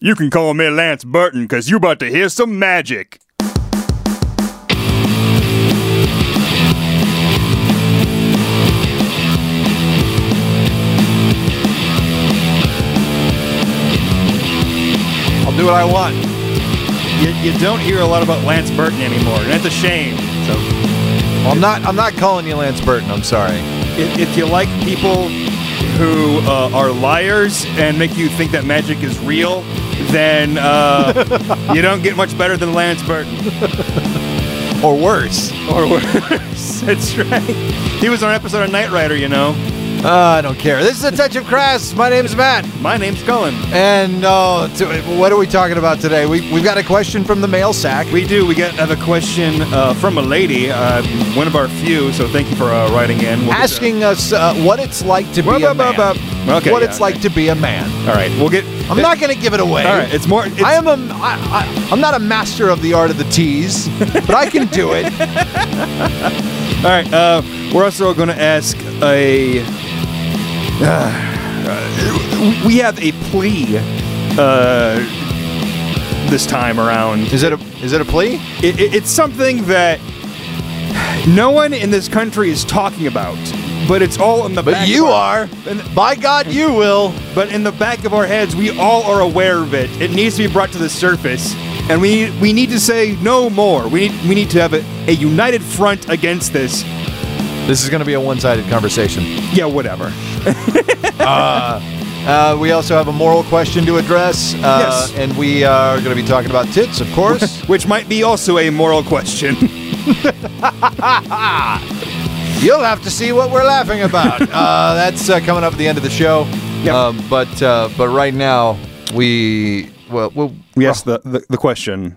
You can call me Lance Burton because you're about to hear some magic. I'll do what I want. You, you don't hear a lot about Lance Burton anymore, and that's a shame. So Well, I'm not. I'm not calling you Lance Burton. I'm sorry. if, if you like people who uh, are liars and make you think that magic is real, then uh, you don't get much better than Lance Burton. Or worse. Or worse. That's right. He was on an episode of Knight Rider, you know. Uh, I don't care. This is a touch of crass. My name's Matt. My name's Cullen. And uh, to, what are we talking about today? We, we've got a question from the mail sack. We do. We get have a question uh, from a lady, uh, one of our few. So thank you for uh, writing in. We'll asking us uh, what it's like to be a man. Okay, what yeah, it's like to be a man. all right, we'll get. I'm not going to give it away. All right, it's more. It's, I am a. I, I, I'm not a master of the art of the tease, but I can do it. All right. Uh, we're also going to ask a. Uh, we have a plea uh, this time around. Is it a? Is it a plea? It, it, it's something that no one in this country is talking about, but it's all in the But back. you are. By God, you will. But in the back of our heads, we all are aware of it. It needs to be brought to the surface, and we we need to say no more. We need we need to have a, a united front against this. This is going to be a one-sided conversation. Yeah, whatever. Uh, we also have a moral question to address, uh, Yes. and we are going to be talking about tits, of course. Which might be also a moral question. You'll have to see what we're laughing about. uh, that's uh, coming up at the end of the show. Yep. Um, but uh, but right now we well, well we asked the, the the question,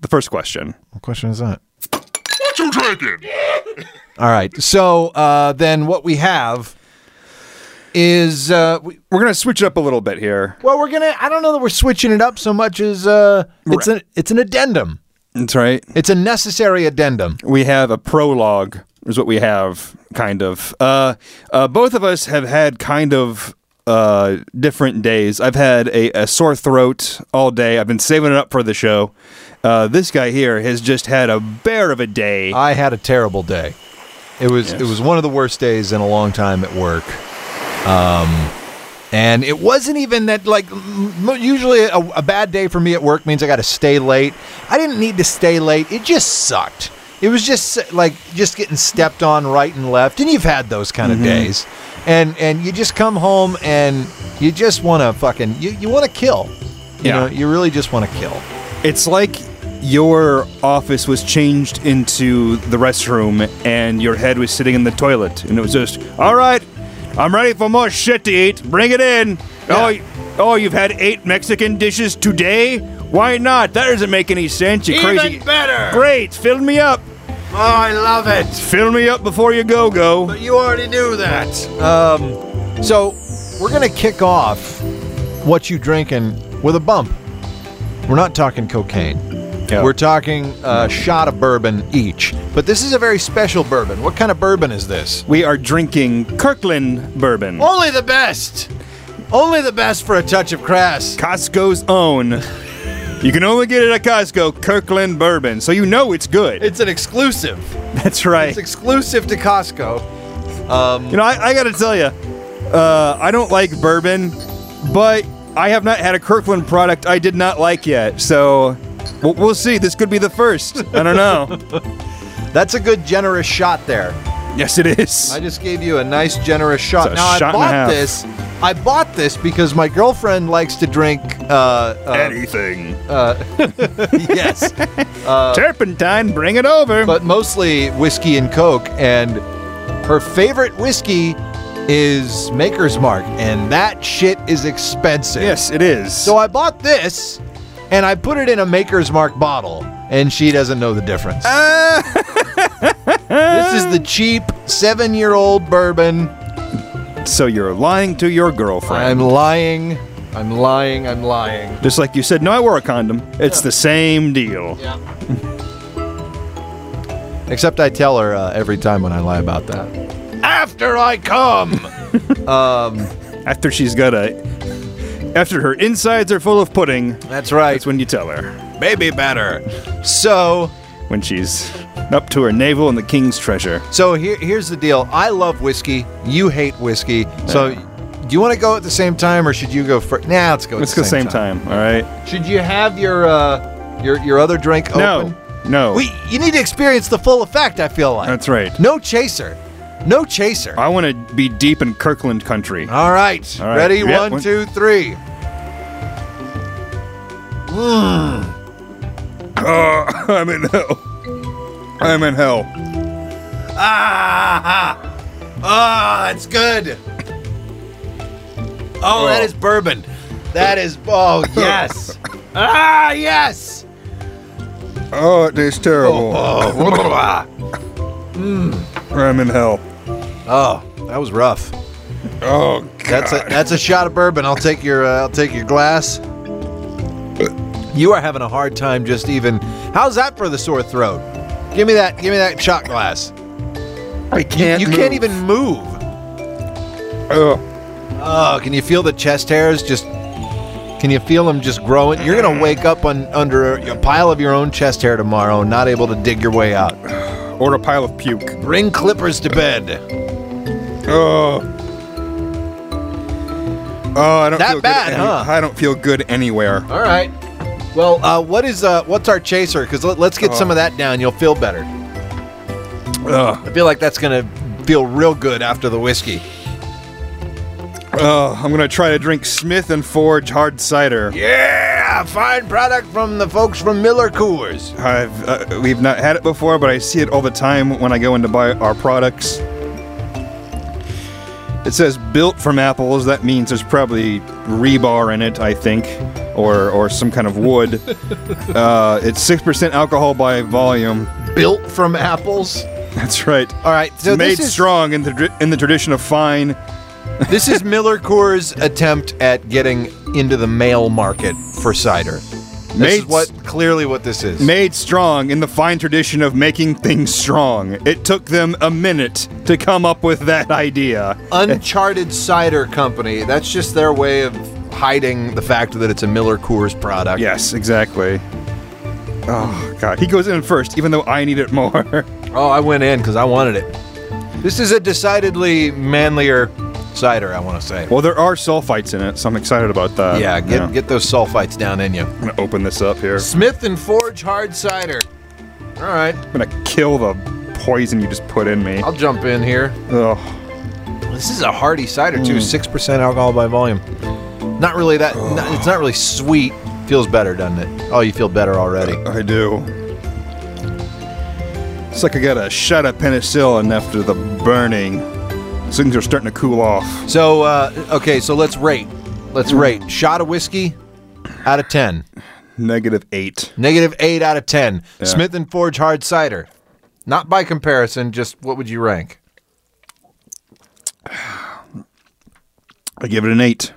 the first question. what question is that? What you drinking? All right. So uh, then what we have is uh, we, We're gonna switch it up a little bit here. well we're gonna I don't know that we're switching it up so much as uh, it's an it's an addendum. That's right. It's a necessary addendum. We have a prologue, is what we have, kind of. Uh, uh, both of us have had kind of uh, different days. I've had a, a sore throat all day. I've been saving it up for the show. Uh, this guy here has just had a bear of a day. I had a terrible day. It was it was one of the worst days in a long time at work. Um, and it wasn't even that like usually a, a bad day for me at work means I got to stay late. I didn't need to stay late. It just sucked. It was just like just getting stepped on right and left. And you've had those kind of days. And and you just come home and you just want to fucking you, you want to kill. You Yeah. know, you really just want to kill. It's like your office was changed into the restroom and your head was sitting in the toilet and it was just, all right, I'm ready for more shit to eat. Bring it in. Oh, oh, you've had eight Mexican dishes today? Why not? That doesn't make any sense. You crazy. better. Great, fill me up. Oh, I love it. Fill me up before you go go. But you already knew that. Um, so we're gonna kick off what you drinking with a bump. We're not talking cocaine. Yeah. We're talking a shot of bourbon each. But this is a very special bourbon. What kind of bourbon is this? We are drinking Kirkland bourbon. Only the best. Only the best for a touch of crass. Costco's own. You can only get it at Costco, Kirkland bourbon, so you know it's good. It's an exclusive. That's right. It's exclusive to Costco. Um, You know, I, I got to tell you, uh, I don't like bourbon, but I have not had a Kirkland product I did not like yet. So we'll, we'll see. This could be the first. I don't know. That's a good generous shot there. yes, it is. I just gave you a nice generous shot. It's a now shot and a I bought half. this. I bought this because my girlfriend likes to drink. Uh, uh, Anything. yes, Turpentine, bring it over. but mostly whiskey and coke. And her favorite whiskey is Maker's Mark, and that shit is expensive. yes, it is. So I bought this, and I put it in a Maker's Mark bottle, and she doesn't know the difference. this is the cheap seven-year-old bourbon. so you're lying to your girlfriend. I'm lying. I'm lying. I'm lying. Just like you said, no, I wore a condom. It's the same deal. Yeah. Except I tell her uh, every time when I lie about that. After I come. um, After she's got a After her insides are full of pudding, That's right. that's when you tell her. Maybe better. So, When she's up to her navel in the king's treasure. so here, here's the deal. I love whiskey. You hate whiskey. So, do you want to go at the same time, or should you go first? Nah, let's go. At Let's the go same time, all right? Should you have your uh, your your other drink open? No, no. We, you need to experience the full effect. I feel like. That's right. No chaser. No chaser. I want to be deep in Kirkland country. All right. All right. Ready? Yeah, One, two, three. I'm in hell. I'm in hell. Ah! Ah, it's good. Oh, that Oh. is bourbon. That is. Oh, yes. ah, yes. Oh, it tastes terrible. Oh, I'm in hell. oh, that was rough. Oh, That's a that's a shot of bourbon. I'll take your uh, I'll take your glass. You are having a hard time just even. How's that for the sore throat? Give me that. Give me that shot glass. I can't. you can't even move. Oh, Oh, can you feel the chest hairs just? Can you feel them just growing? You're gonna wake up on under a pile of your own chest hair tomorrow, not able to dig your way out. Or a pile of puke. Bring clippers to bed. Oh. Oh, I don't That feel bad, good. any- huh? I don't feel good anywhere. All right. Well, uh, what is uh, what's our chaser? Because let, us get some of that down. You'll feel better. Ugh. I feel like that's gonna feel real good after the whiskey. Oh, I'm gonna try to drink Smith and Forge hard cider. Yeah, fine product from the folks from Miller Coors. I've uh, we've not had it before, but I see it all the time when I go in to buy our products. It says built from apples. That means there's probably rebar in it, I think, or or some kind of wood. uh, it's six percent alcohol by volume. Built from apples. That's right. All right, so Made this is, strong in the in the tradition of fine. This is Miller Coors' attempt at getting into the male market for cider. This Made is what clearly what this is. Made strong in the fine tradition of making things strong. It took them a minute to come up with that idea. Uncharted Cider Company. That's just their way of hiding the fact that it's a Miller Coors product. Yes, exactly. Oh god, he goes in first, even though I need it more. Oh, I went in because I wanted it. This is a decidedly manlier cider, I want to say. well, there are sulfites in it, so I'm excited about that. yeah, get get those sulfites down in you. I'm gonna open this up here. Smith and Forge hard cider. All right, I'm gonna kill the poison you just put in me. I'll jump in here. Ugh. This is a hearty cider too, mm. six percent alcohol by volume. Not really that. not- it's not really sweet. Feels better, doesn't it? Oh, you feel better already. I do. It's like I got a shot of penicillin after the burning. Things are starting to cool off. So, uh, okay, so let's rate. Let's rate. Shot of whiskey out of ten. Negative eight. Negative eight out of ten. Smith and Forge hard cider. Not by comparison. Just what would you rank? I give it an eight.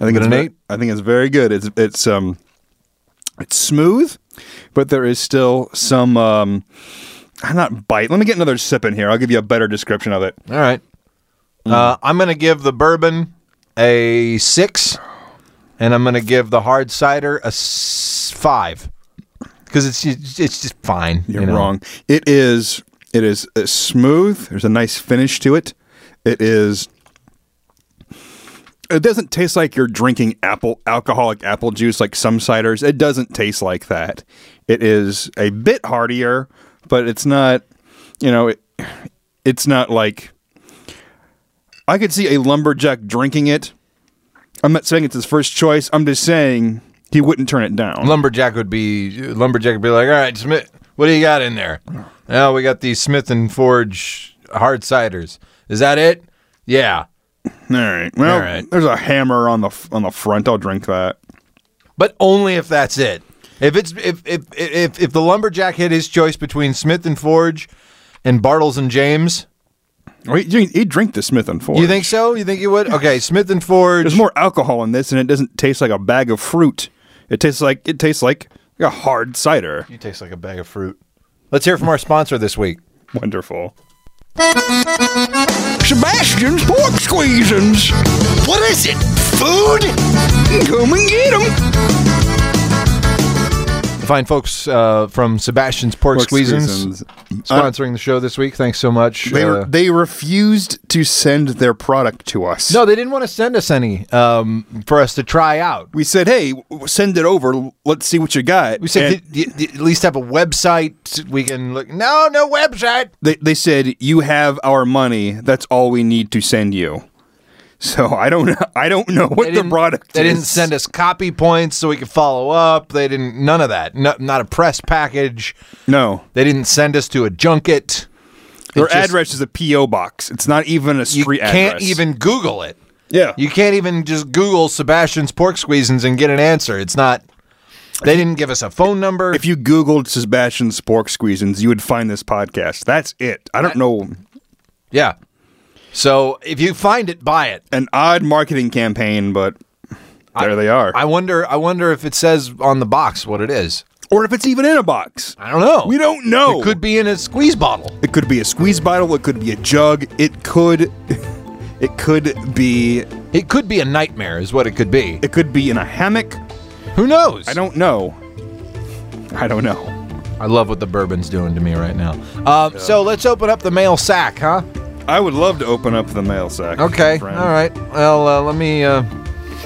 I think it's an eight? I think it's very good. It's it's um it's smooth, but there is still some um not bite. Let me get another sip in here. I'll give you a better description of it. All right. Uh, I'm going to give the bourbon a six, and I'm going to give the hard cider a s- five because it's just, it's just fine. You're you know? wrong. It is it is uh, smooth. There's a nice finish to it. It is it doesn't taste like you're drinking apple alcoholic apple juice like some ciders. It doesn't taste like that. It is a bit heartier, but it's not, you know, it, it's not like I could see a lumberjack drinking it. I'm not saying it's his first choice. I'm just saying he wouldn't turn it down. Lumberjack would be lumberjack would be like, all right, Smith, what do you got in there? Oh, we got these Smith and Forge hard ciders. Is that it? Yeah, All right. Well, All right. there's a hammer on the on the front. I'll drink that. but only if that's it. If it's if if if if the lumberjack had his choice between Smith and Forge and Bartles and James, Wait, you he'd drink the Smith and Ford. you think so? You think you would? Okay, Smith and Ford. There's more alcohol in this, and it doesn't taste like a bag of fruit. It tastes like it tastes like a hard cider. You taste like a bag of fruit. Let's hear from our sponsor this week. Wonderful. Sebastian's pork squeezins. What is it? food? Come and get them. Fine folks uh, from Sebastian's Pork, Pork Squeezins Squeezins. sponsoring the show this week. Thanks so much. They, Uh, they refused to send their product to us. no, they didn't want to send us any um, for us to try out. We said, hey, send it over. Let's see what you got. We said, And "D- d- d- at least have a website we can look. No, no website. they, they said, you have our money. That's all we need to send you. So I don't know. I don't know what the product They is. didn't send us copy points so we could follow up. They didn't. None of that. No, not a press package. No. They didn't send us to a junket. Their just- address is a P.O. box. It's not even a street address. You can't address. even Google it. Yeah. You can't even just Google Sebastian's pork squeezins and get an answer. It's not. They didn't give us a phone number. if you Googled Sebastian's Pork Squeezins, you would find this podcast. That's it. I don't know. yeah. So if you find it, buy it. An odd marketing campaign, but there they are. I wonder. I wonder if it says on the box what it is. or if it's even in a box. I don't know. We don't know. It could be in a squeeze bottle. It could be a squeeze bottle. It could be a jug. It could. It could be. It could be a nightmare, is what it could be. It could be in a hammock. Who knows? I don't know. I don't know. I love what the bourbon's doing to me right now. Um, So let's open up the mail sack, huh? I would love to open up the mail sack. Okay. All right. Well, uh, let me. Uh,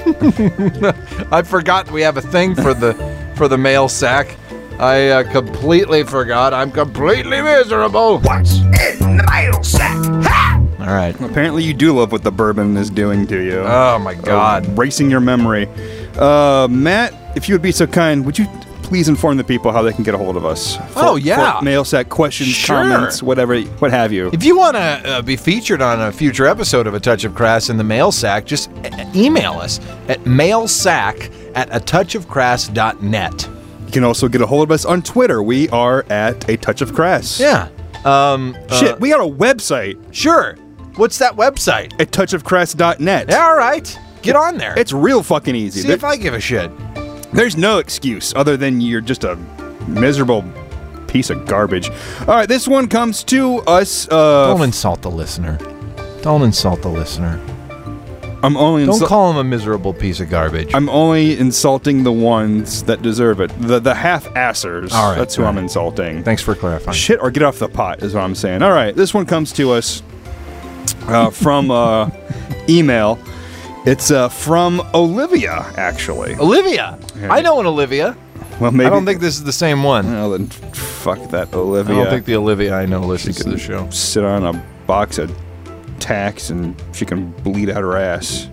I forgot we have a thing for the for the mail sack. I uh, completely forgot. I'm completely miserable. What's in the mail sack? Ha! All right. Apparently, you do love what the bourbon is doing to you. Oh my God. Racing your memory. Uh, Matt, if you would be so kind, would you please inform the people how they can get a hold of us? For- Oh, yeah. mail sack questions, Sure. comments, whatever, what have you. If you want to uh, be featured on a future episode of A Touch of Crass in the mail sack, just email us at mailsack at a touchofcrass.net. You can also get a hold of us on Twitter. We are at a touch of crass. Yeah. Um, Shit, uh, we got a website sure. What's that website? at touchofcrass.net. Yeah, all right. Get on there. It's real fucking easy. See if I give a shit. There's no excuse other than you're just a miserable piece of garbage. All right, this one comes to us. Uh, Don't insult the listener. Don't insult the listener. I'm only Don't insul- call him a miserable piece of garbage. I'm only insulting the ones that deserve it. The the half assers. All right, That's who all I'm right. insulting. Thanks for clarifying. Shit or get off the pot is what I'm saying. All right, this one comes to us uh, from uh, email. It's uh, from Olivia, actually. Olivia. Yeah. I know an Olivia. Well, maybe. I don't think this is the same one. Well, then fuck that Olivia. I don't think the Olivia I know listens to the show. sit on a box of tacks and she can bleed out her ass.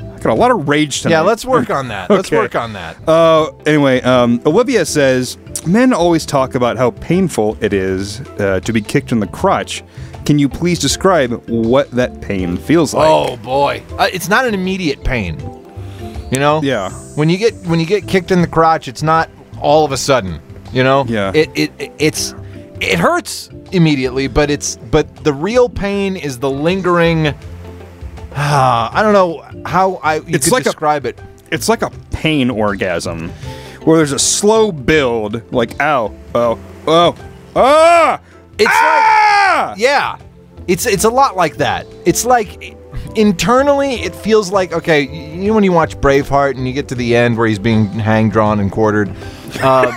I got a lot of rage tonight. Yeah, let's work on that. Let's Okay. work on that. Uh, anyway, um, Olivia says men always talk about how painful it is uh, to be kicked in the crotch. Can you please describe what that pain feels like? Oh boy, uh, it's not an immediate pain. You know. Yeah. When you get when you get kicked in the crotch, it's not all of a sudden. You know. Yeah. It it it's it hurts immediately, but it's but the real pain is the lingering. Ah, I don't know how I you It's could like a- describe it. It's like a pain orgasm, where there's a slow build, like ow, oh, oh, ah, It's like ah! Yeah. It's it's a lot like that. It's like internally it feels like okay, you know when you watch Braveheart and you get to the end where he's being hang drawn and quartered. Uh,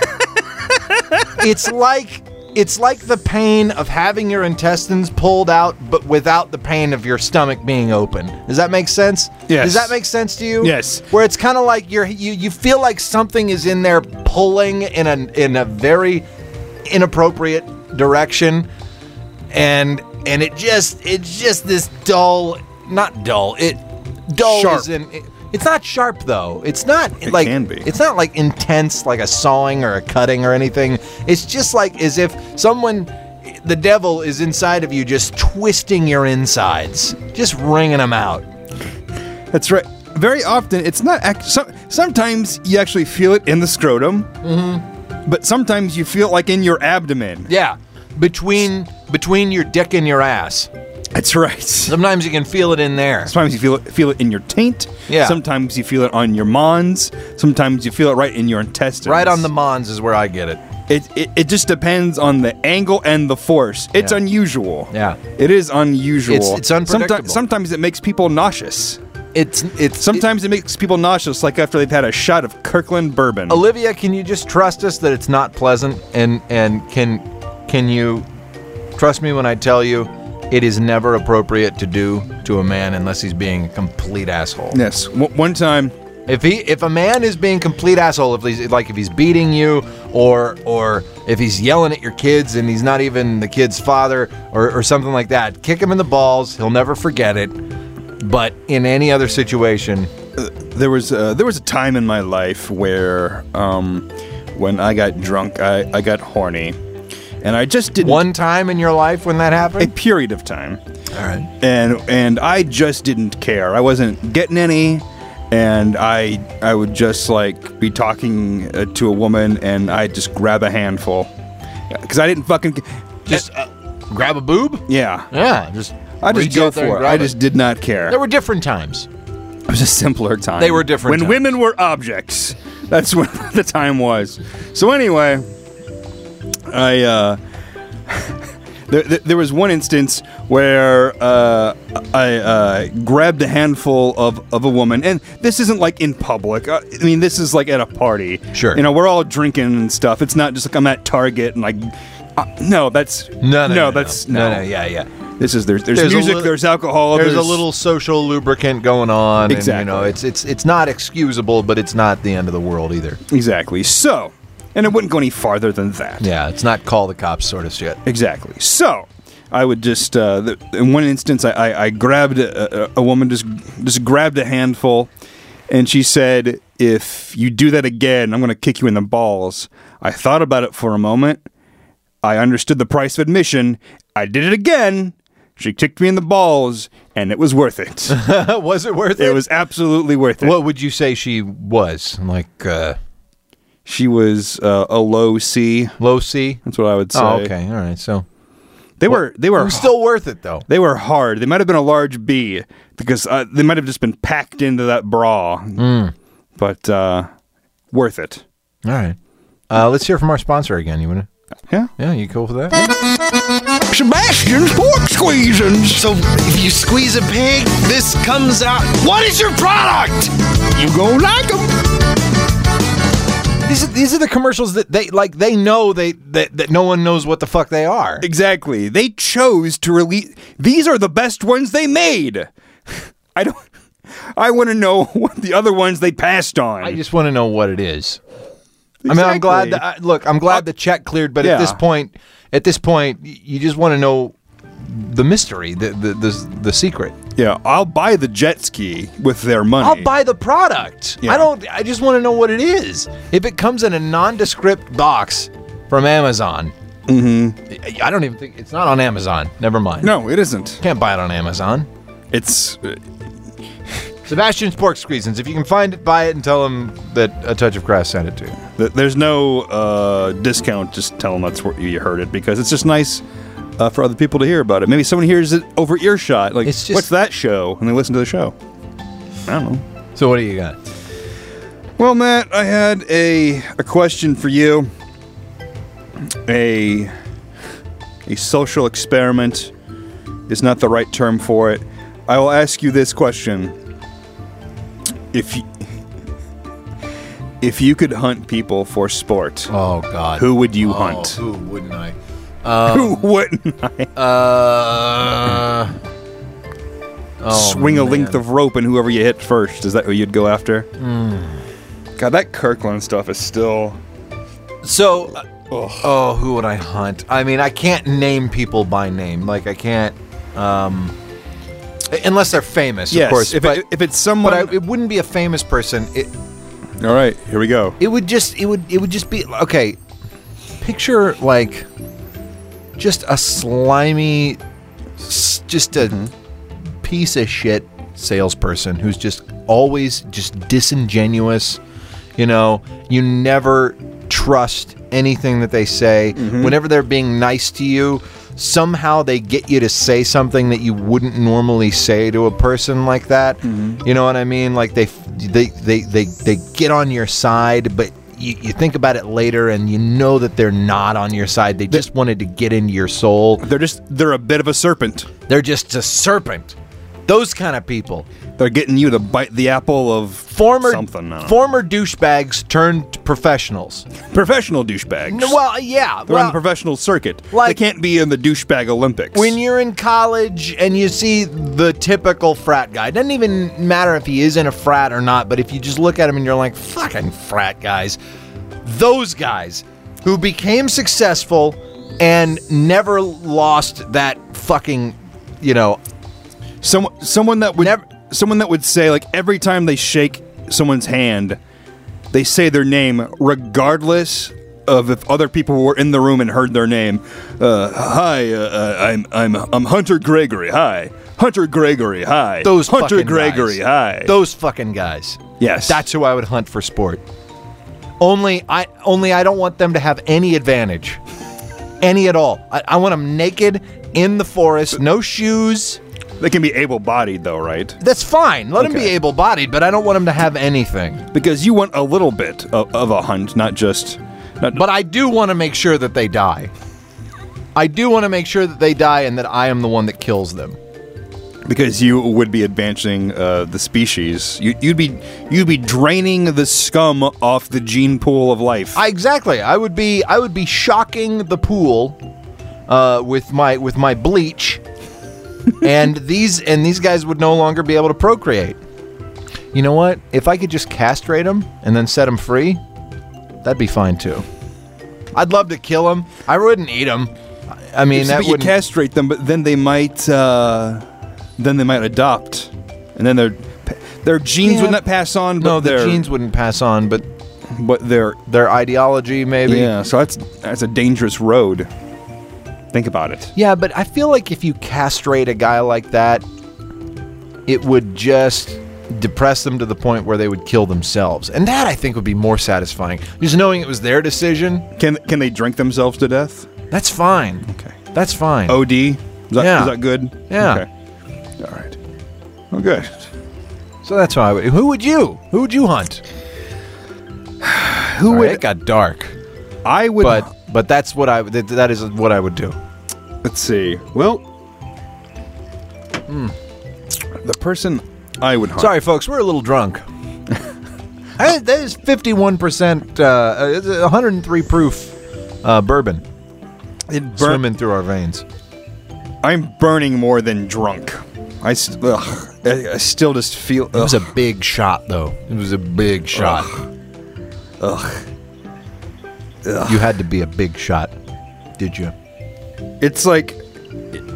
it's like it's like the pain of having your intestines pulled out but without the pain of your stomach being open. Does that make sense? Yes. Does that make sense to you? Yes. Where it's kind of like you're you you feel like something is in there pulling in a in a very inappropriate direction and and it just it's just this dull not dull it dull Sharp. is in it, it's not sharp though it's not like can be. it's not like intense like a sawing or a cutting or anything it's just like as if someone the devil is inside of you just twisting your insides just wringing them out That's right. Very often, it's not. Act- some, sometimes you actually feel it in the scrotum, mm-hmm. But sometimes you feel like in your abdomen. yeah between between your dick and your ass That's right. sometimes you can feel it in there Sometimes you feel it, feel it in your taint. Yeah. Sometimes you feel it on your mons. Sometimes you feel it right in your intestines. right on the mons is where i get it It, it, it just depends on the angle and the force. It's Yeah. unusual. Yeah. It is unusual. It's- it's unpredictable. Sometimes, sometimes it makes people nauseous. It's it's Sometimes it makes people nauseous, like after they've had a shot of Kirkland bourbon. Olivia, can you just trust us that it's not pleasant and and can can you trust me when I tell you it is never appropriate to do to a man unless he's being a complete asshole. yes. W- one time, If he if a man is being complete asshole, if he's like if he's beating you or or if he's yelling at your kids and he's not even the kid's father or, or something like that, kick him in the balls. He'll never forget it. But in any other situation, there was uh, there was a time in my life where um, when I got drunk, I, I got horny, and I just didn't one time in your life when that happened? a period of time, all right. and and I just didn't care. I wasn't getting any, and I I would just like be talking uh, to a woman, and I would just grab a handful because I didn't fucking Just uh, grab a boob. yeah. Yeah, just I just go out there and for it. I just did not care. There were different times. It was a simpler time. They were different When times. women were objects. That's what the time was. So anyway, I uh there, there, was one instance where uh, I uh, grabbed a handful of, of a woman, and this isn't like in public. Uh, I mean, this is like at a party. Sure. You know, we're all drinking and stuff. It's not just like I'm at Target and like, uh, no, that's No, no, no, that's no, no. no, yeah, yeah. This is there's there's, There's music, li- there's alcohol, There's, a little social lubricant going on. And, you know, it's it's it's not excusable, but it's not the end of the world either. exactly. So, and it wouldn't go any farther than that. Yeah, it's not call the cops sort of shit. Exactly. So, I would just uh, the, in one instance, I, I, I grabbed a, a, a woman, just just grabbed a handful, and she said, "If you do that again, I'm going to kick you in the balls." I thought about it for a moment. I understood the price of admission. I did it again. She kicked me in the balls, and it was worth it. was it worth it? it was absolutely worth it. What would you say she was? Like uh, She was uh, a low C. low C? That's what I would say. Oh, okay, all right. So They were they were still worth it though. They were hard. They might have been a large B because uh, they might have just been packed into that bra. Mm. But uh, worth it. All right. Uh, let's hear from our sponsor again. You wanna? Yeah. Yeah, you cool for that? Sebastian's pork squeezins. So if you squeeze a pig, this comes out. What is your product? You gon' like them. These are, these are the commercials that they like. They know they that, that no one knows what the fuck they are. Exactly. They chose to release. These are the best ones they made. I don't. I want to know what the other ones they passed on. I just want to know what it is. I mean, I'm glad that I, look. I'm glad the check cleared, but at this point, at this point, y- you just want to know the mystery, the the the, the secret. yeah, I'll buy the jet ski with their money. I'll buy the product. Yeah. I don't. I just want to know what it is. If it comes in a nondescript box from Amazon, mm-hmm. I don't even think it's not on Amazon. Never mind. No, it isn't. can't buy it on Amazon. It's Sebastian's pork squeezins. If you can find it, buy it and tell him that a touch of crass sent it to you. th- there's no uh, discount. Just tell them that's where you heard it because it's just nice uh, for other people to hear about it. Maybe someone hears it over earshot. Like, It's just- what's that show? And they listen to the show. I don't know. So what do you got? Well, Matt, I had a a question for you. A a social experiment is not the right term for it. I will ask you this question: If you, if you could hunt people for sport, Oh God. who would you Oh, hunt? Who wouldn't I? Who wouldn't I Uh. oh, swing a length man. of rope and whoever you hit first? Is that who you'd go after? Hmm. God, that Kirkland stuff is still. So, uh, oh, who would I hunt? I mean, I can't name people by name. Like, I can't, um, unless they're famous, Yes, of course. if, but, it, if it's someone. but I, it wouldn't be a famous person. It, All right, here we go. it would just, it would, it would just be okay. Picture like just a slimy, just a mm-hmm. piece of shit salesperson who's just always just disingenuous. You know, you never trust anything that they say. Mm-hmm. Whenever they're being nice to you, somehow they get you to say something that you wouldn't normally say to a person like that. Mm-hmm. You know what I mean? Like they they they they, they get on your side, but you, you think about it later and you know that they're not on your side. They just wanted to get into your soul. They're just they're a bit of a serpent. They're just a serpent. Those kind of people. They're getting you to bite the apple of Former something. I don't know. former douchebags turned professionals. professional douchebags. No, Well, yeah. They're on the professional circuit. like- they can't be in the douchebag Olympics. when you're in college and you see the typical frat guy, it doesn't even matter if he is in a frat or not, but if you just look at him and you're like, fucking frat guys, those guys who became successful and never lost that fucking, you know, Someone, someone that would, Never- someone that would say like every time they shake someone's hand, they say their name regardless of if other people were in the room and heard their name. Uh, hi, uh, uh, I'm I'm I'm Hunter Gregory. Hi, Hunter Gregory. Hi, those Hunter fucking Gregory. guys. Hi, Those fucking guys. Yes. That's who I would hunt for sport. Only I only I don't want them to have any advantage. Any at all. I, I want them naked in the forest, no shoes. They can be able-bodied though, right? That's fine. Let them be able bodied, but I don't want them to have anything. Because you want a little bit of, of a hunt, not just. Not, But I do want to make sure that they die. I do want to make sure that they die and that I am the one that kills them. because you would be advancing uh, the species. You, you'd be you'd be draining the scum off the gene pool of life. I, exactly. I would be I would be shocking the pool uh, with my with my bleach, and these and these guys would no longer be able to procreate. You know what? If I could just castrate them and then set them free, that'd be fine too. I'd love to kill them. I wouldn't eat them. I mean, that you would castrate them, but then they might uh, then they might adopt, and then their their genes Yeah. would not pass on. But no, the their, genes wouldn't pass on, but but their their ideology maybe. yeah. So that's that's a dangerous road. Think about it. Yeah, but I feel like if you castrate a guy like that, it would just depress them to the point where they would kill themselves. And that I think would be more satisfying. Just knowing it was their decision, Can can they drink themselves to death? that's fine. Okay. That's fine. OD. Is that, Yeah. is that good? Yeah. Okay. All right. Oh, good. So that's how I would. Who would you? Who would you hunt? Who All would right, it got dark, I would? but but that's what I that, that is what I would do. Let's see. Well, the person I would hunt. Sorry, folks, we're a little drunk. that that is fifty-one percent, uh, 103 proof uh, bourbon it burn- swimming through our veins. I'm burning more than drunk. I, ugh, I, I still just feel. It was a big shot, though. It was a big shot. Ugh. You had to be a big shot, did you? It's like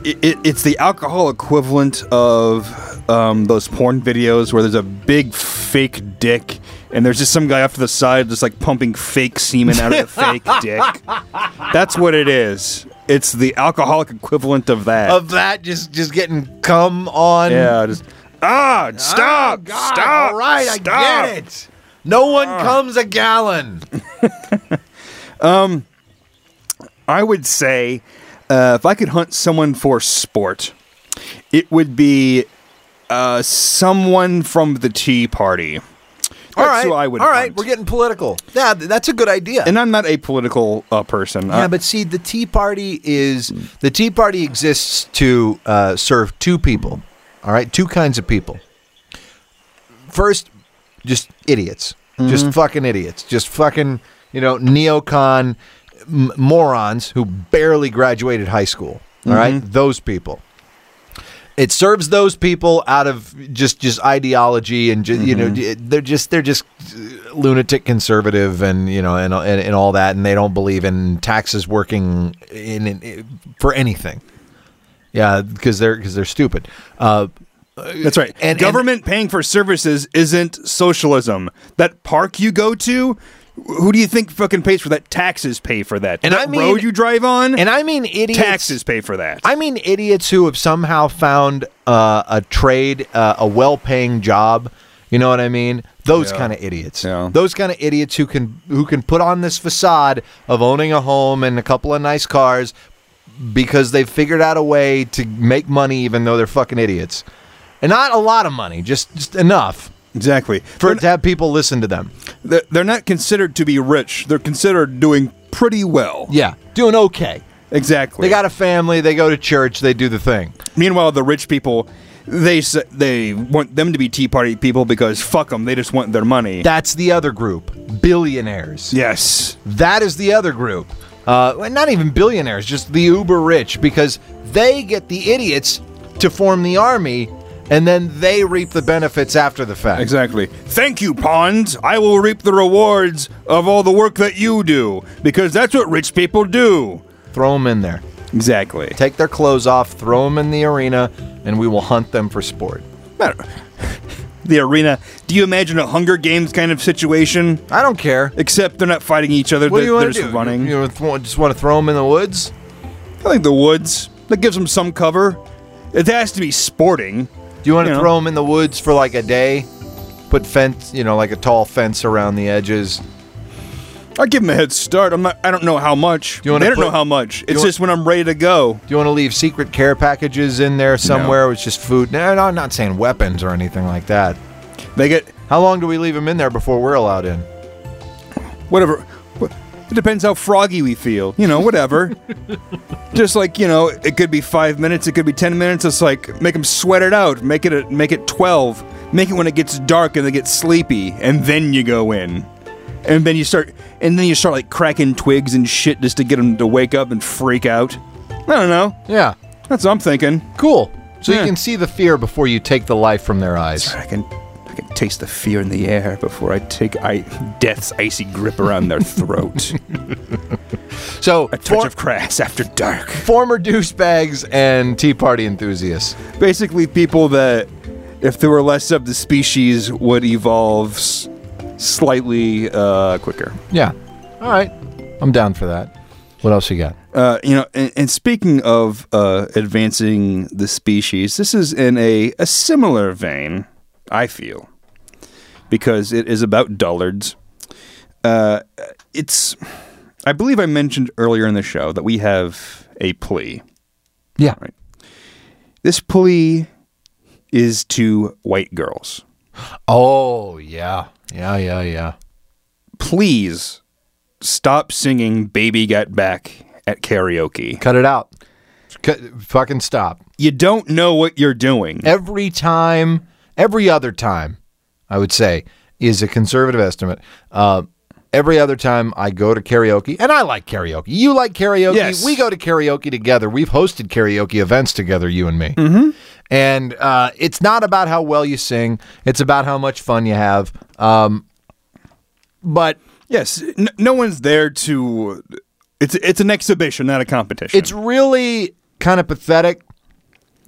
it, it, it's the alcohol equivalent of um, those porn videos where there's a big fake dick and there's just some guy off to the side just like pumping fake semen out of the fake dick. That's what it is. It's the alcoholic equivalent of that. Of that, just just getting cum on. yeah, just ah, stop, Oh, God, stop. All right, stop. I get it. No one comes a gallon. I would say uh, if I could hunt someone for sport, it would be uh, someone from the Tea Party. That's all right, who I would all right, hunt. we're getting political. Yeah, th- that's a good idea. and I'm not a political uh, person. yeah, Uh, but see, the Tea Party is the Tea Party exists to uh, serve two people. All right, two kinds of people. First, just idiots, just fucking idiots, just fucking you know neocon m- morons who barely graduated high school. All right, mm-hmm. those people. It serves those people out of just just ideology and just, you know mm-hmm. they're just they're just uh, lunatic conservative and you know and, and and all that and they don't believe in taxes working in, in for anything. Yeah, because they're because they're stupid. Uh, that's right. and- Government paying for services isn't socialism. That park you go to, who do you think fucking pays for that? Taxes pay for that. And that I mean- road you drive on, and I mean idiots. taxes pay for that. I mean idiots who have somehow found uh, a trade, uh, a well-paying job. You know what I mean? Those Yeah. kind of idiots. Yeah. Those kind of idiots who can who can put on this facade of owning a home and a couple of nice cars because they've figured out a way to make money even though they're fucking idiots. And not a lot of money, just just enough exactly. for to have people listen to them. They're, they're not considered to be rich. They're considered doing pretty well. Yeah, doing okay. Exactly. They got a family, they go to church, they do the thing. Meanwhile, the rich people, they they want them to be Tea Party people because fuck them, they just want their money. That's the other group, billionaires. yes. That is the other group. Uh, not even billionaires, just the uber rich, because they get the idiots to form the army, and then they reap the benefits after the fact. Exactly. Thank you, pawns. I will reap the rewards of all the work that you do because that's what rich people do. Throw them in there. Exactly. Take their clothes off, throw them in the arena, and we will hunt them for sport. The arena. Do you imagine a Hunger Games kind of situation? I don't care. Except they're not fighting each other. What they're, do you want to just do? running. You, you just want to throw them in the woods? I think the woods. That gives them some cover. It has to be sporting. Do you want to You know. throw them in the woods for like a day? Put fence, you know, like a tall fence around the edges. I'll give them a head start. I'm not. I don't know how much. you wanna they don't put- know how much. It's want- just when I'm ready to go. Do you want to leave secret care packages in there somewhere It's just food? No, no, I'm not saying weapons or anything like that. They get How long do we leave them in there before we're allowed in? whatever. It depends how froggy we feel. You know, whatever. Just like you know, it could be five minutes. It could be ten minutes. It's like make them sweat it out. Make it a, make it twelve. Make it when it gets dark and they get sleepy, and then you go in. And then you start, and then you start like cracking twigs and shit just to get them to wake up and freak out. I don't know. Yeah, That's what I'm thinking. cool. So Yeah. you can see the fear before you take the life from their eyes. I can, I can taste the fear in the air before I take I, death's icy grip around their throat. So A touch for- of crass after dark. former douchebags and Tea Party enthusiasts. Basically, people that, if there were less of the species, would evolve s- slightly uh, quicker. Yeah. All right. I'm down for that. What else you got? Uh, you know, and, and speaking of uh, advancing the species, this is in a, a similar vein, I feel, because it is about dullards. Uh, it's, I believe I mentioned earlier in the show that we have a plea. Yeah. This plea is to white girls. Oh, yeah. Yeah, yeah, yeah. Please stop singing Baby Got Back at karaoke. Cut it out. Cut, fucking stop. You don't know what you're doing. Every time, every other time, I would say, is a conservative estimate. Uh, every other time I go to karaoke, and I like karaoke. You like karaoke. Yes. We go to karaoke together. We've hosted karaoke events together, you and me. Mm-hmm. And uh, it's not about how well you sing, it's about how much fun you have. Um, but Yes, n- no one's there to. It's it's an exhibition, not a competition. It's really kind of pathetic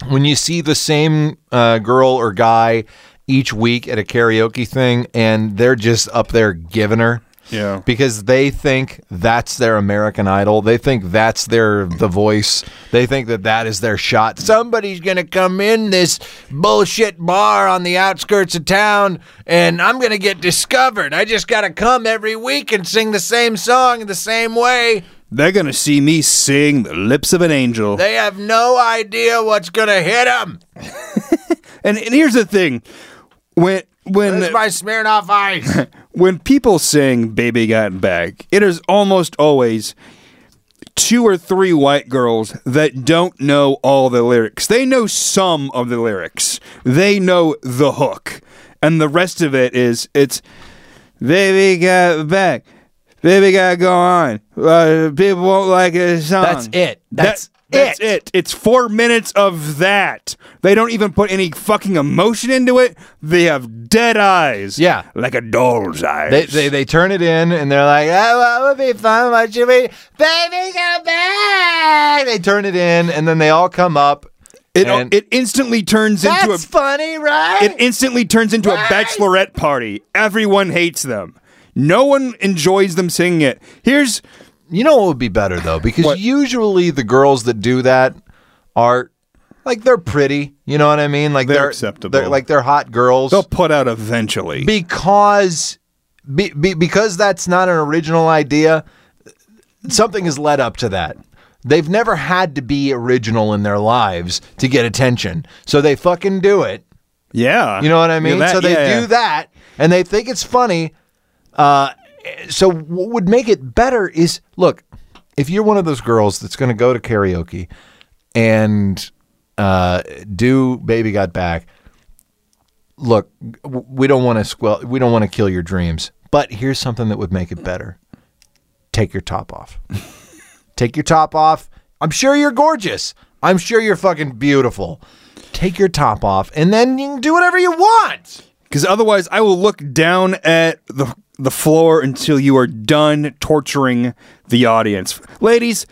when you see the same uh, girl or guy each week at a karaoke thing and they're just up there giving her. Yeah. Because they think that's their American Idol. They think that's their the voice. They think that that is their shot. Somebody's going to come in this bullshit bar on the outskirts of town and I'm going to get discovered. I just got to come every week and sing the same song in the same way. They're gonna see me sing "The Lips of an Angel." They have no idea what's gonna hit them. and, and here's the thing: when when This is my Smirnoff Ice. when people sing "Baby Got Back," it is almost always two or three white girls that don't know all the lyrics. They know some of the lyrics. They know the hook, and the rest of it is it's "Baby Got Back." Baby gotta go on. Uh, people won't like a song. That's it. That's That's it. it. It's four minutes of that. They don't even put any fucking emotion into it. They have dead eyes. Yeah. Like a doll's eyes. They, they they turn it in and they're like, oh, what would be fun? What should we? Baby, go back. They turn it in and then they all come up. it, it instantly turns into a That's funny, right? it instantly turns into Right. a bachelorette party. Everyone hates them. No one enjoys them singing it. Here's you know what would be better though, because What? usually the girls that do that are like they're pretty. You know what I mean? Like They're they're acceptable. They're like they're hot girls. they'll put out eventually. because be, be, because that's not an original idea something has led up to that they've never had to be original in their lives to get attention so they fucking do it yeah. you know what i mean so they do that and they think it's funny uh, so what would make it better is look if you're one of those girls that's going to go to karaoke and uh, do Baby Got Back. Look, we don't want to squel- we don't want to kill your dreams, but here's something that would make it better. Take your top off. Take your top off. I'm sure you're gorgeous. I'm sure you're fucking beautiful. Take your top off, and then you can do whatever you want. Because otherwise, I will look down at the the floor until you are done torturing the audience. Ladies,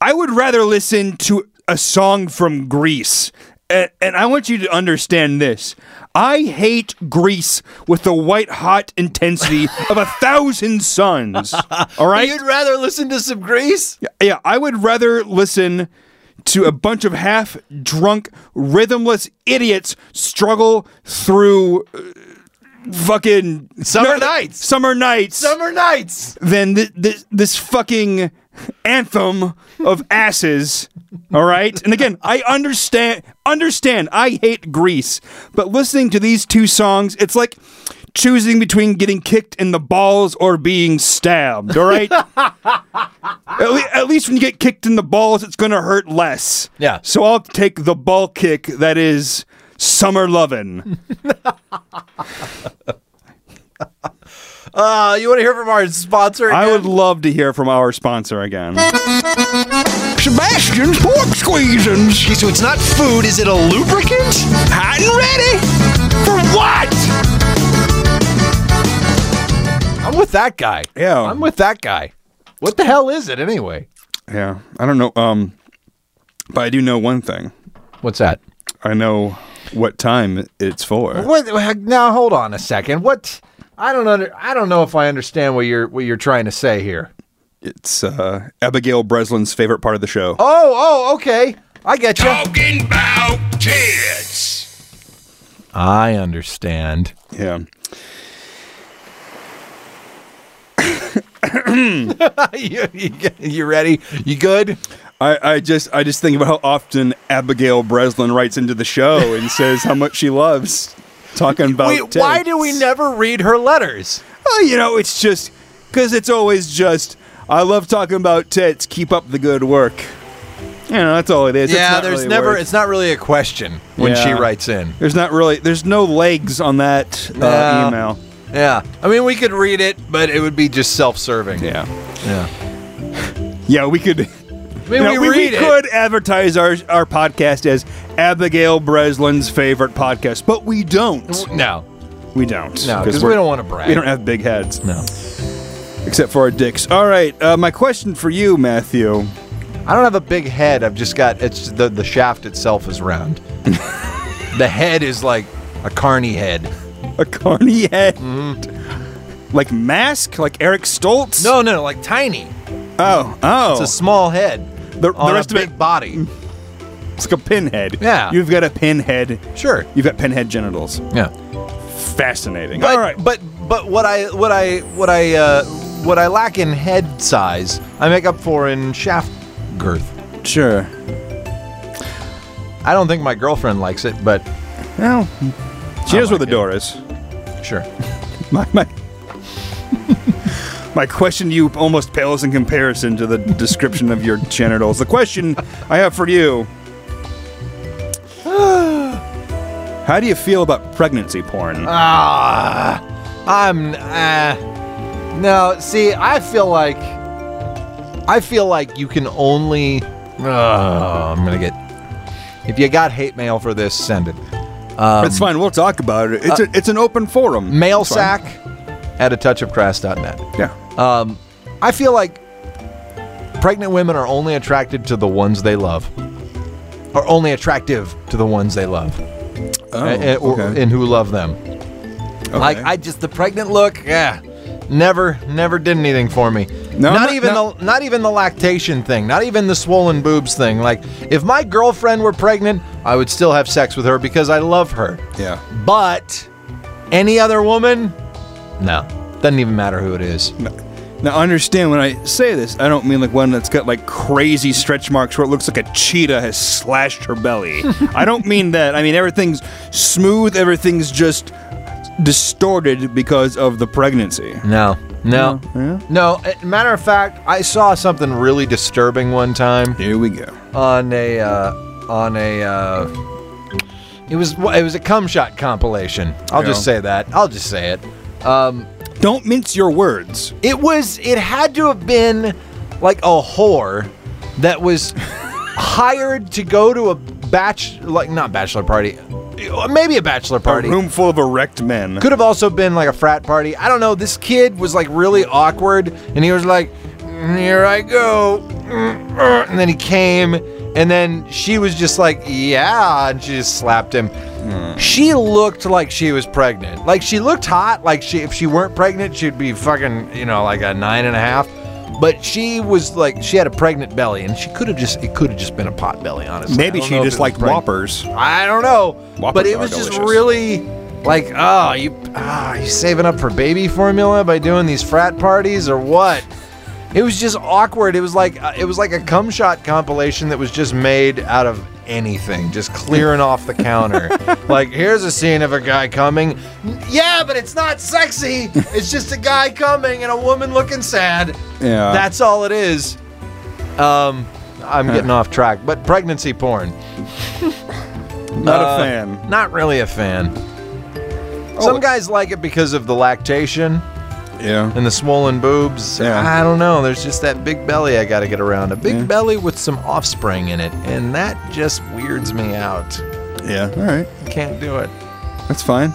I would rather listen to a song from Grease. And, and I want you to understand this. I hate Grease with the white hot intensity of a thousand suns. All right? You'd rather listen to some Grease? Yeah, I would rather listen to a bunch of half drunk, rhythmless idiots struggle through uh, fucking Summer nights. summer nights, Summer nights. than th- th- this fucking anthem of asses. All right, and again, I understand. Understand. I hate Grease, but listening to these two songs, it's like choosing between getting kicked in the balls or being stabbed. All right. at, le- at least when you get kicked in the balls, it's going to hurt less. Yeah. So I'll take the ball kick that is summer lovin'. Uh, you want to hear from our sponsor? I would love to hear from our sponsor again. Sebastian's pork squeezins. Okay, so it's not food. Is it a lubricant? Hot and ready. For what? I'm with that guy. Yeah. I'm with that guy. What the hell is it anyway? Yeah, I don't know. Um, but I do know one thing. What's that? I know what time it's for. What? Now hold on a second. What? I don't under, I don't know if I understand what you're what you're trying to say here. It's uh, Abigail Breslin's favorite part of the show. Oh, oh, okay. I get you. Talking about tits. I understand. Yeah. you, you, you ready? You good? I, I just I just think about how often Abigail Breslin writes into the show and says how much she loves talking about. Wait, why do we never read her letters? Oh, you know, it's just because it's always just I love talking about tits. Keep up the good work. You know, that's all it is. It's yeah, there's really never. work. It's not really a question when she writes in. There's not really. There's no legs on that uh, No. email. Yeah, I mean, we could read it, but it would be just self-serving. Yeah. yeah. Yeah, we could. I you mean, know, we, we, we read it. could advertise our our podcast as Abigail Breslin's favorite podcast, but we don't. No, We don't. no, because we we're- don't want to brag. We don't have big heads, No, except for our dicks. All right. Uh, my question for you, Matthew. I don't have a big head. I've just got it's the the shaft itself is round. the head is like a carny head. A carny head. Mm-hmm. Like mask, like Eric Stoltz. No, no, like tiny. Oh, oh. It's a small head. The, the rest of big it, body. it's like a pinhead. Yeah. You've got a pinhead. Sure. You've got pinhead genitals. Yeah. Fascinating. But, All right. but but what I what I what I uh, what I lack in head size, I make up for in shaft girth. sure. I don't think my girlfriend likes it, but Well, she knows where like the door is. sure. My my. My question to you almost pales in comparison to the description of your genitals. The question I have for you How do you feel about pregnancy porn? Ah, I'm. Uh, no, see, I feel like. I feel like you can only. Oh, I'm gonna get. If you got hate mail for this, send it. it's fine. We'll talk about it. It's, a, it's an open forum. Mail sack at a touchofcrass.net. Yeah. Um, I feel like pregnant women are only attracted to the ones they love, are only attractive to the ones they love, Oh, and, and- or- okay. and who love them. Like I just the pregnant look, yeah, never, never did anything for me. No, not no, even no. the not even the lactation thing, not even the swollen boobs thing. Like if my girlfriend were pregnant, I would still have sex with her because I love her. Yeah. But any other woman, no, doesn't even matter who it is. Now, understand when I say this, I don't mean like one that's got like crazy stretch marks where it looks like a cheetah has slashed her belly. I don't mean that. I mean everything's smooth, everything's just distorted because of the pregnancy. No, no, Yeah? no. Matter of fact, I saw something really disturbing one time Here we go. on a uh, on a. Uh, it was it was a cum shot compilation. I'll Yeah. just say that. I'll just say it. Don't mince your words. It was. It had to have been like a whore that was hired to go to a batch like not bachelor party, maybe a bachelor party. A room full of erect men. Could have also been like a frat party. I don't know. This kid was like really awkward, and he was like, "Mm, "Here I go," Mm, uh," and then he came, and then she was just like, "Yeah," and she just slapped him. She looked like she was pregnant. Like she looked hot. Like she, if she weren't pregnant, she'd be fucking, you know, like a nine and a half. But she was like, she had a pregnant belly, and she could have just, it could have just been a pot belly, honestly. Maybe she just liked pregnant. whoppers. I don't know, Whoppers but it was just delicious. really like, oh, you, ah, you saving up for baby formula by doing these frat parties or what? It was just awkward. It was like uh, it was like a cum shot compilation that was just made out of anything, just clearing off the counter. like, here's a scene of a guy coming. Yeah, but it's not sexy. It's just a guy coming and a woman looking sad. Yeah. That's all it is. Um, I'm getting off track, but pregnancy porn. Not Uh, a fan. Not really a fan. Some Oh. guys like it because of the lactation Yeah. and the swollen boobs. Yeah. I don't know. There's just that big belly I got to get around. A big Yeah. belly with some offspring in it, and that just weirds me out. Yeah. All right. I can't do it. That's fine.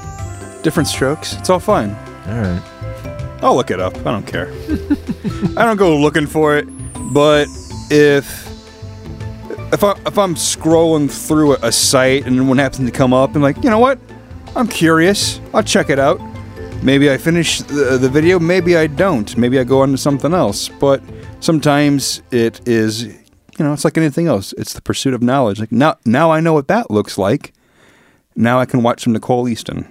Different strokes. It's all fine. All right. I'll look it up. I don't care. I don't go looking for it, but if if I if I'm scrolling through a, a site and one happens to come up and like, you know what? I'm curious. I'll check it out. Maybe I finish the, the video, maybe I don't. Maybe I go on to something else. But sometimes it is, you know, it's like anything else. It's the pursuit of knowledge. Like now now I know what that looks like. Now I can watch some Nicole Aniston.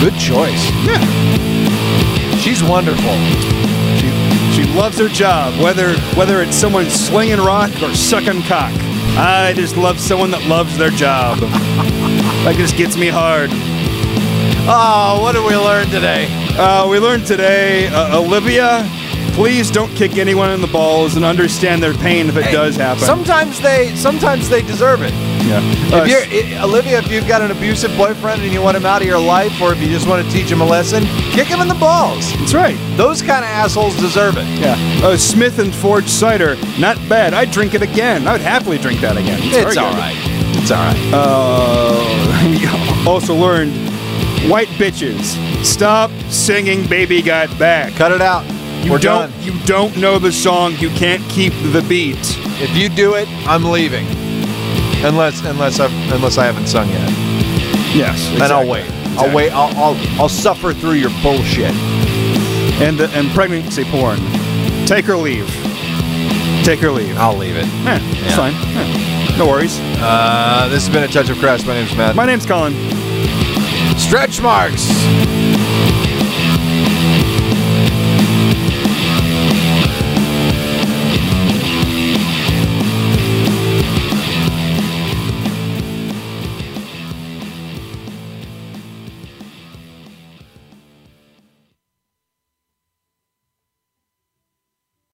Good choice. Yeah. She's wonderful. She she loves her job, whether whether it's someone slinging rock or sucking cock. I just love someone that loves their job. that just gets me hard. Oh, what did we learn today? Uh, we learned today, uh, Olivia. Please don't kick anyone in the balls and understand their pain if it does happen. Sometimes they sometimes they deserve it. yeah. Uh, If you're, Olivia, if you've got an abusive boyfriend and you want him out of your life, or if you just want to teach him a lesson, kick him in the balls. that's right. Those kind of assholes deserve it. Yeah. Uh, Smith and Forge cider, not bad. I'd drink it again. I would happily drink that again. It's very all good. right. It's all right. Uh, also learned white bitches. Stop singing "Baby Got Back." Cut it out. You We're don't. done. You don't know the song. You can't keep the beat. If you do it, I'm leaving. Unless unless I unless I haven't sung yet. Yes. And I'll wait. I'll wait. I'll, I'll I'll suffer through your bullshit. And the, and pregnancy porn. Take or leave. Take or leave. I'll leave it. Eh, it's fine. Eh, no worries. Uh, this has been a touch of crass. My name's Matt. My name's Colin. Stretch marks.